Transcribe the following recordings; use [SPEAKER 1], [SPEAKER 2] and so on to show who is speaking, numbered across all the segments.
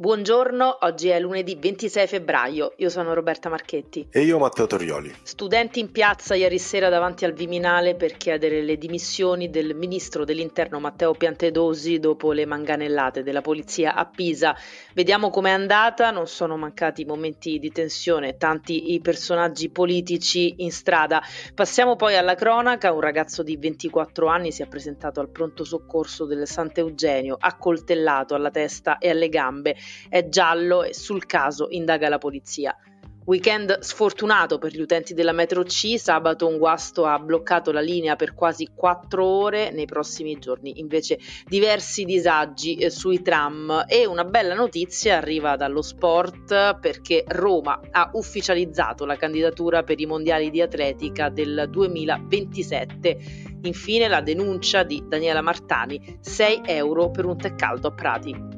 [SPEAKER 1] Buongiorno, oggi è lunedì 26 febbraio. Io sono Roberta Marchetti.
[SPEAKER 2] E io Matteo Torioli.
[SPEAKER 1] Studenti in piazza ieri sera davanti al Viminale per chiedere le dimissioni del ministro dell'Interno Matteo Piantedosi dopo le manganellate della polizia a Pisa. Vediamo com'è andata, non sono mancati momenti di tensione, tanti i personaggi politici in strada. Passiamo poi alla cronaca, un ragazzo di 24 anni si è presentato al pronto soccorso del Sant'Eugenio, accoltellato alla testa e alle gambe, è giallo e sul caso indaga la polizia. Weekend sfortunato per gli utenti della metro C, sabato un guasto ha bloccato la linea per quasi 4 ore, nei prossimi giorni invece diversi disagi eh, sui tram e una bella notizia arriva dallo sport perché Roma ha ufficializzato la candidatura per i mondiali di atletica del 2027. Infine la denuncia di Daniela Martani, 6 euro per un tè caldo a Prati.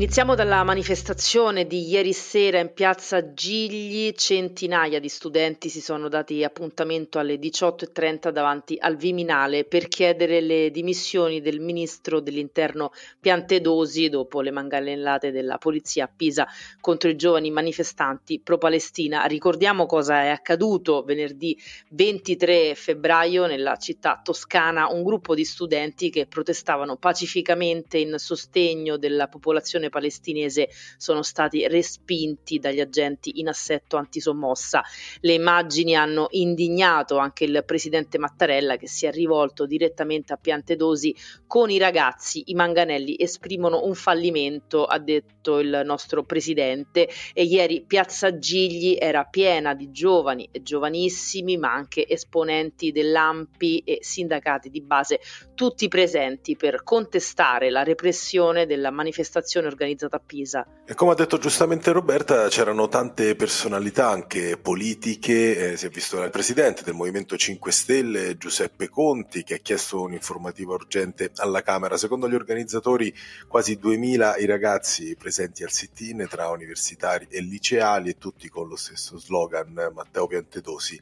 [SPEAKER 1] Iniziamo dalla manifestazione di ieri sera in piazza Gigli, centinaia di studenti si sono dati appuntamento alle 18.30 davanti al Viminale per chiedere le dimissioni del ministro dell'interno Piantedosi dopo le manganellate della polizia a Pisa contro i giovani manifestanti pro-Palestina. Ricordiamo cosa è accaduto venerdì 23 febbraio nella città toscana, un gruppo di studenti che protestavano pacificamente in sostegno della popolazione palestinese sono stati respinti dagli agenti in assetto antisommossa. Le immagini hanno indignato anche il presidente Mattarella che si è rivolto direttamente a Piantedosi con i ragazzi. I manganelli esprimono un fallimento, ha detto il nostro presidente, e ieri Piazza Gigli era piena di giovani e giovanissimi, ma anche esponenti dell'AMPI e sindacati di base, tutti presenti per contestare la repressione della manifestazione organizzata organizzata a Pisa.
[SPEAKER 2] E come ha detto giustamente Roberta, c'erano tante personalità anche politiche, eh, si è visto il presidente del Movimento 5 Stelle, Giuseppe Conti, che ha chiesto un'informativa urgente alla Camera. Secondo gli organizzatori quasi 2000 i ragazzi presenti al sit-in tra universitari e liceali e tutti con lo stesso slogan Matteo Piantedosi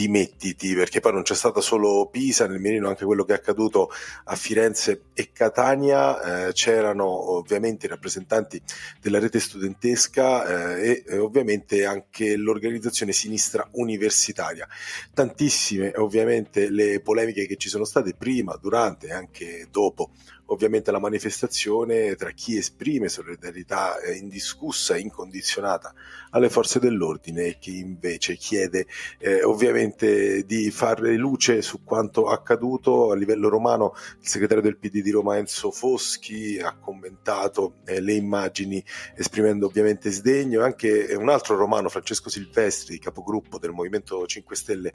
[SPEAKER 2] dimettiti, perché poi non c'è stata solo Pisa, nel mirino anche quello che è accaduto a Firenze e Catania, eh, c'erano ovviamente i rappresentanti della rete studentesca eh, e, e ovviamente anche l'organizzazione sinistra universitaria. Tantissime ovviamente le polemiche che ci sono state prima, durante e anche dopo ovviamente la manifestazione tra chi esprime solidarietà eh, indiscussa e incondizionata alle forze dell'ordine e chi invece chiede eh, ovviamente di fare luce su quanto accaduto a livello romano. Il segretario del PD di Roma Enzo Foschi ha commentato eh, le immagini esprimendo ovviamente sdegno anche un altro romano Francesco Silvestri, capogruppo del Movimento 5 Stelle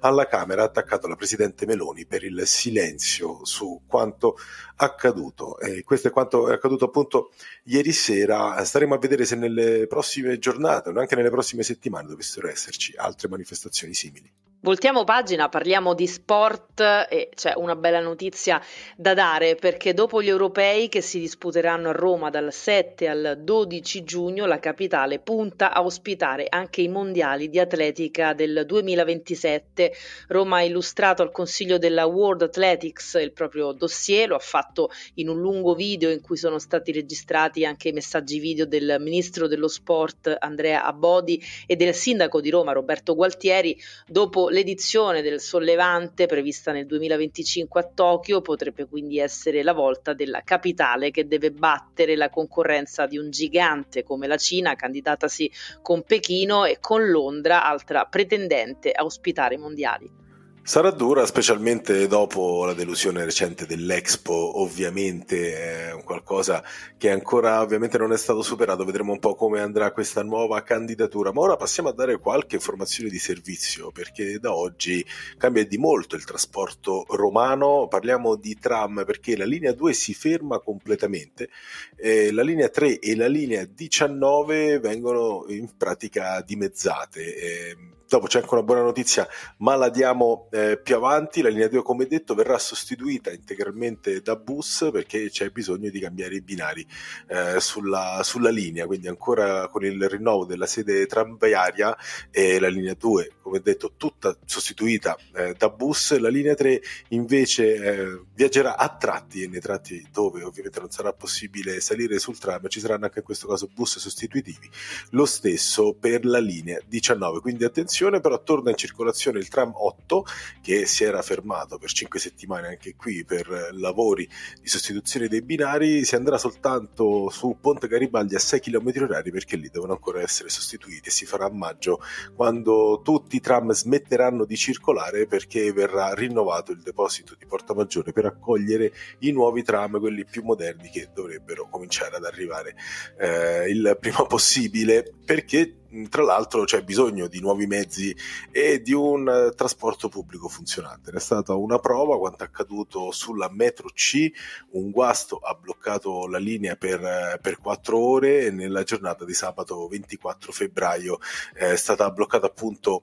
[SPEAKER 2] alla Camera, ha attaccato la Presidente Meloni per il silenzio su quanto accaduto accaduto. E questo è quanto è accaduto appunto ieri sera. Staremo a vedere se nelle prossime giornate o anche nelle prossime settimane dovessero esserci altre manifestazioni simili.
[SPEAKER 1] Voltiamo pagina, parliamo di sport e c'è una bella notizia da dare perché dopo gli europei che si disputeranno a Roma dal 7 al 12 giugno la capitale punta a ospitare anche i mondiali di atletica del 2027. Roma ha illustrato al Consiglio della World Athletics il proprio dossier, lo ha fatto in un lungo video in cui sono stati registrati anche i messaggi video del ministro dello sport Andrea Abodi e del sindaco di Roma Roberto Gualtieri dopo l'edizione del Sollevante prevista nel 2025 a Tokyo potrebbe quindi essere la volta della capitale che deve battere la concorrenza di un gigante come la Cina, candidatasi con Pechino e con Londra, altra pretendente a ospitare i mondiali.
[SPEAKER 2] Sarà dura, specialmente dopo la delusione recente dell'Expo, ovviamente è qualcosa che ancora ovviamente non è stato superato, vedremo un po' come andrà questa nuova candidatura, ma ora passiamo a dare qualche informazione di servizio, perché da oggi cambia di molto il trasporto romano, parliamo di tram perché la linea 2 si ferma completamente, eh, la linea 3 e la linea 19 vengono in pratica dimezzate. Eh, dopo c'è anche una buona notizia, ma la diamo eh, più avanti. La linea 2, come detto, verrà sostituita integralmente da bus perché c'è bisogno di cambiare i binari eh, sulla, sulla, linea. Quindi, ancora con il rinnovo della sede tramviaria, eh, la linea 2, come detto, tutta sostituita eh, da bus. La linea 3 invece eh, viaggerà a tratti e nei tratti dove ovviamente non sarà possibile salire sul tram, ci saranno anche in questo caso bus sostitutivi. Lo stesso per la linea 19. Quindi, attenzione però torna in circolazione il tram 8 che si era fermato per 5 settimane anche qui per lavori di sostituzione dei binari, si andrà soltanto su Ponte Garibaldi a 6 km h perché lì devono ancora essere sostituiti e si farà a maggio quando tutti i tram smetteranno di circolare perché verrà rinnovato il deposito di Porta Maggiore per accogliere i nuovi tram, quelli più moderni che dovrebbero cominciare ad arrivare eh, il prima possibile. Perché tra l'altro c'è bisogno di nuovi mezzi e di un uh, trasporto pubblico funzionante. È stata una prova quanto accaduto sulla metro C, un guasto ha bloccato la linea per, uh, per 4 ore e nella giornata di sabato 24 febbraio è stata bloccata appunto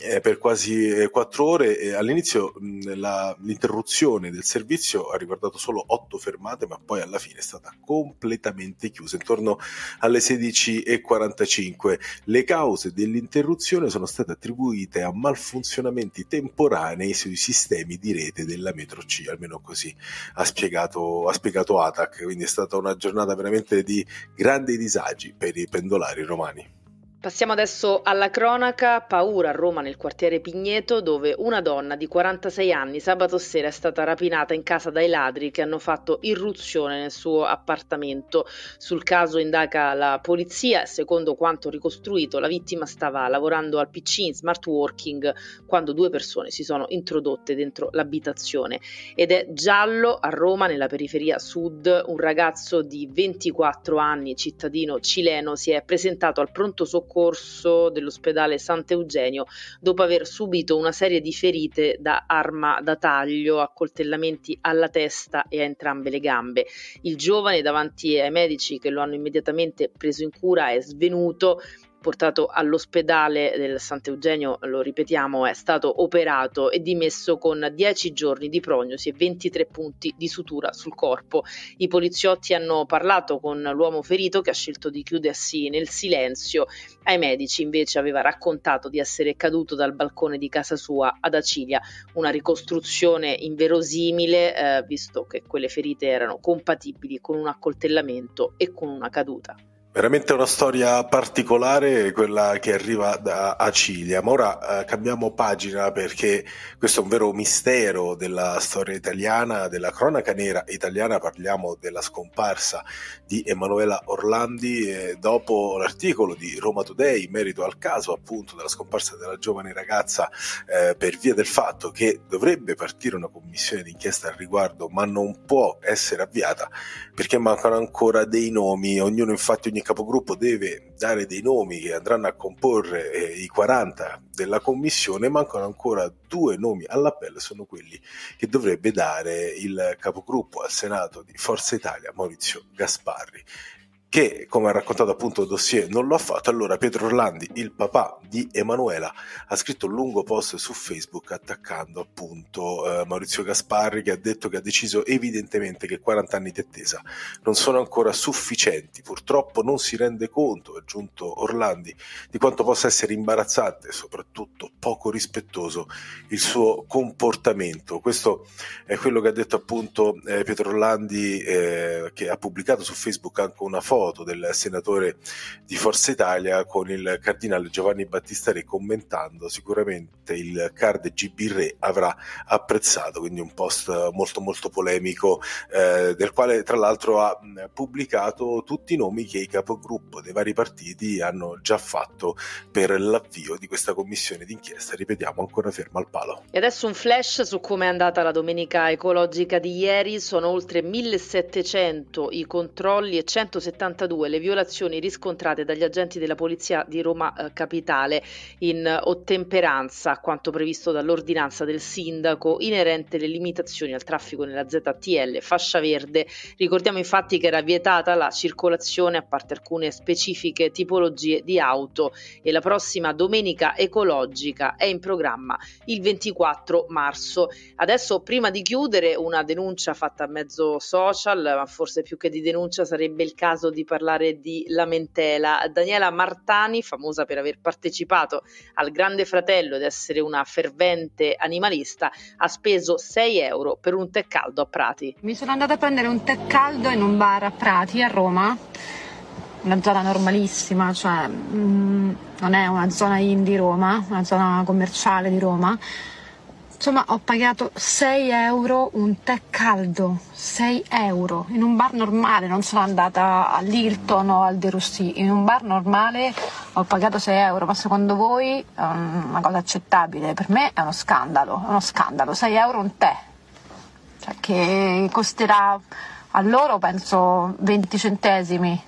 [SPEAKER 2] eh, per quasi eh, quattro ore e all'inizio mh, la, l'interruzione del servizio ha riguardato solo otto fermate ma poi alla fine è stata completamente chiusa intorno alle 16.45 le cause dell'interruzione sono state attribuite a malfunzionamenti temporanei sui sistemi di rete della metro C almeno così ha spiegato, ha spiegato ATAC. Quindi è stata una giornata veramente di grandi disagi per i pendolari romani
[SPEAKER 1] Passiamo adesso alla cronaca. Paura a Roma nel quartiere Pigneto dove una donna di 46 anni sabato sera è stata rapinata in casa dai ladri che hanno fatto irruzione nel suo appartamento. Sul caso indaga la polizia. Secondo quanto ricostruito la vittima stava lavorando al PC in smart working quando due persone si sono introdotte dentro l'abitazione. Ed è giallo a Roma nella periferia sud. Un ragazzo di 24 anni, cittadino cileno, si è presentato al pronto soccorso soccorso dell'ospedale Sant'Eugenio dopo aver subito una serie di ferite da arma da taglio, accoltellamenti alla testa e a entrambe le gambe. Il giovane davanti ai medici che lo hanno immediatamente preso in cura è svenuto portato all'ospedale del Sant'Eugenio, lo ripetiamo, è stato operato e dimesso con 10 giorni di prognosi e 23 punti di sutura sul corpo. I poliziotti hanno parlato con l'uomo ferito che ha scelto di chiudersi nel silenzio. Ai medici invece aveva raccontato di essere caduto dal balcone di casa sua ad Acilia, una ricostruzione inverosimile eh, visto che quelle ferite erano compatibili con un accoltellamento e con una caduta.
[SPEAKER 2] Veramente una storia particolare quella che arriva da Acilia, ma ora eh, cambiamo pagina perché questo è un vero mistero della storia italiana, della cronaca nera italiana, parliamo della scomparsa di Emanuela Orlandi e dopo l'articolo di Roma Today in merito al caso appunto della scomparsa della giovane ragazza eh, per via del fatto che dovrebbe partire una commissione d'inchiesta al riguardo ma non può essere avviata perché mancano ancora dei nomi, ognuno infatti ogni capogruppo deve dare dei nomi che andranno a comporre eh, i 40 della commissione, mancano ancora due nomi all'appello, sono quelli che dovrebbe dare il capogruppo al Senato di Forza Italia, Maurizio Gasparri che, come ha raccontato appunto il dossier, non lo ha fatto, allora Pietro Orlandi, il papà di Emanuela, ha scritto un lungo post su Facebook attaccando appunto eh, Maurizio Gasparri che ha detto che ha deciso evidentemente che 40 anni di attesa non sono ancora sufficienti, purtroppo non si rende conto, ha aggiunto Orlandi, di quanto possa essere imbarazzante e soprattutto poco rispettoso il suo comportamento. Questo è quello che ha detto appunto eh, Pietro Orlandi eh, che ha pubblicato su Facebook anche una foto foto del senatore di Forza Italia con il cardinale Giovanni Battista Re commentando sicuramente il card GB Re avrà apprezzato, quindi un post molto molto polemico eh, del quale tra l'altro ha pubblicato tutti i nomi che i capogruppo dei vari partiti hanno già fatto per l'avvio di questa commissione d'inchiesta, ripetiamo ancora ferma al palo.
[SPEAKER 1] E adesso un flash su come è andata la domenica ecologica di ieri, sono oltre 1700 i controlli e 172 le violazioni riscontrate dagli agenti della Polizia di Roma eh, Capitale in ottemperanza a quanto previsto dall'ordinanza del sindaco inerente alle limitazioni al traffico nella ZTL fascia verde. Ricordiamo infatti che era vietata la circolazione a parte alcune specifiche tipologie di auto e la prossima domenica ecologica è in programma il 24 marzo. Adesso prima di chiudere una denuncia fatta a mezzo social, ma forse più che di denuncia sarebbe il caso di parlare di lamentela. Daniela Martani, famosa per aver partecipato al Grande Fratello ed essere una fervente animalista, ha speso 6 euro per un tè caldo a Prati.
[SPEAKER 3] Mi sono andata a prendere un tè caldo in un bar a Prati, a Roma una zona normalissima, cioè mh, mm, non è una zona in di Roma, una zona commerciale di Roma. Insomma, ho pagato 6 euro un tè caldo, 6 euro, in un bar normale, non sono andata all'Hilton o al De Russi, in un bar normale ho pagato 6 euro, ma secondo voi è una cosa accettabile? Per me è uno scandalo, è uno scandalo, 6 euro un tè, cioè che costerà a loro penso 20 centesimi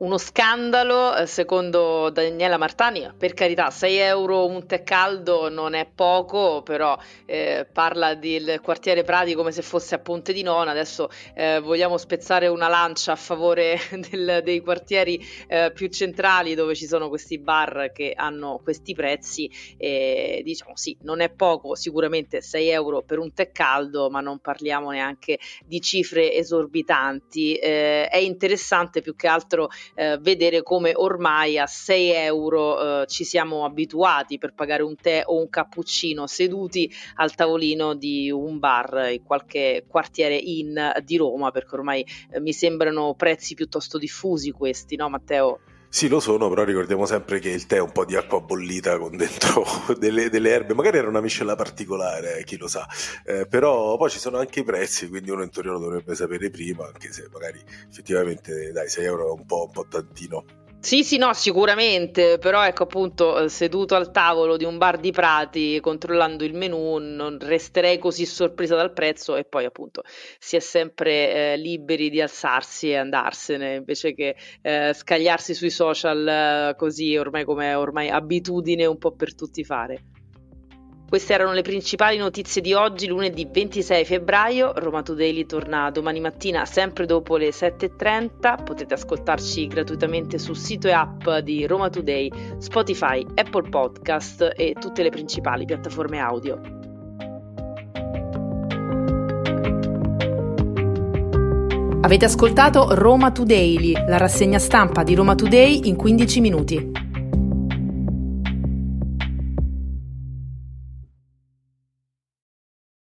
[SPEAKER 1] uno scandalo, eh, secondo Daniela Martani, per carità 6 euro un tè caldo non è poco, però eh, parla del quartiere Prati come se fosse a Ponte di Nona, adesso eh, vogliamo spezzare una lancia a favore del, dei quartieri eh, più centrali dove ci sono questi bar che hanno questi prezzi, e diciamo sì, non è poco, sicuramente 6 euro per un tè caldo, ma non parliamo neanche di cifre esorbitanti, eh, è interessante più che altro eh, vedere come ormai a 6 euro eh, ci siamo abituati per pagare un tè o un cappuccino seduti al tavolino di un bar in qualche quartiere in di Roma, perché ormai eh, mi sembrano prezzi piuttosto diffusi questi, no Matteo?
[SPEAKER 2] Sì, lo sono, però ricordiamo sempre che il tè è un po' di acqua bollita con dentro delle, delle erbe, magari era una miscela particolare, eh, chi lo sa, eh, però poi ci sono anche i prezzi, quindi uno in teoria lo dovrebbe sapere prima, anche se magari effettivamente dai 6 euro è un po', un po' tantino.
[SPEAKER 1] Sì, sì, no, sicuramente, però ecco appunto eh, seduto al tavolo di un bar di Prati controllando il menù non resterei così sorpresa dal prezzo e poi appunto si è sempre eh, liberi di alzarsi e andarsene invece che eh, scagliarsi sui social eh, così ormai come ormai abitudine un po' per tutti fare. Queste erano le principali notizie di oggi, lunedì 26 febbraio. Roma Today torna domani mattina, sempre dopo le 7.30. Potete ascoltarci gratuitamente sul sito e app di Roma Today, Spotify, Apple Podcast e tutte le principali piattaforme audio.
[SPEAKER 4] Avete ascoltato Roma Today, la rassegna stampa di Roma Today in 15 minuti.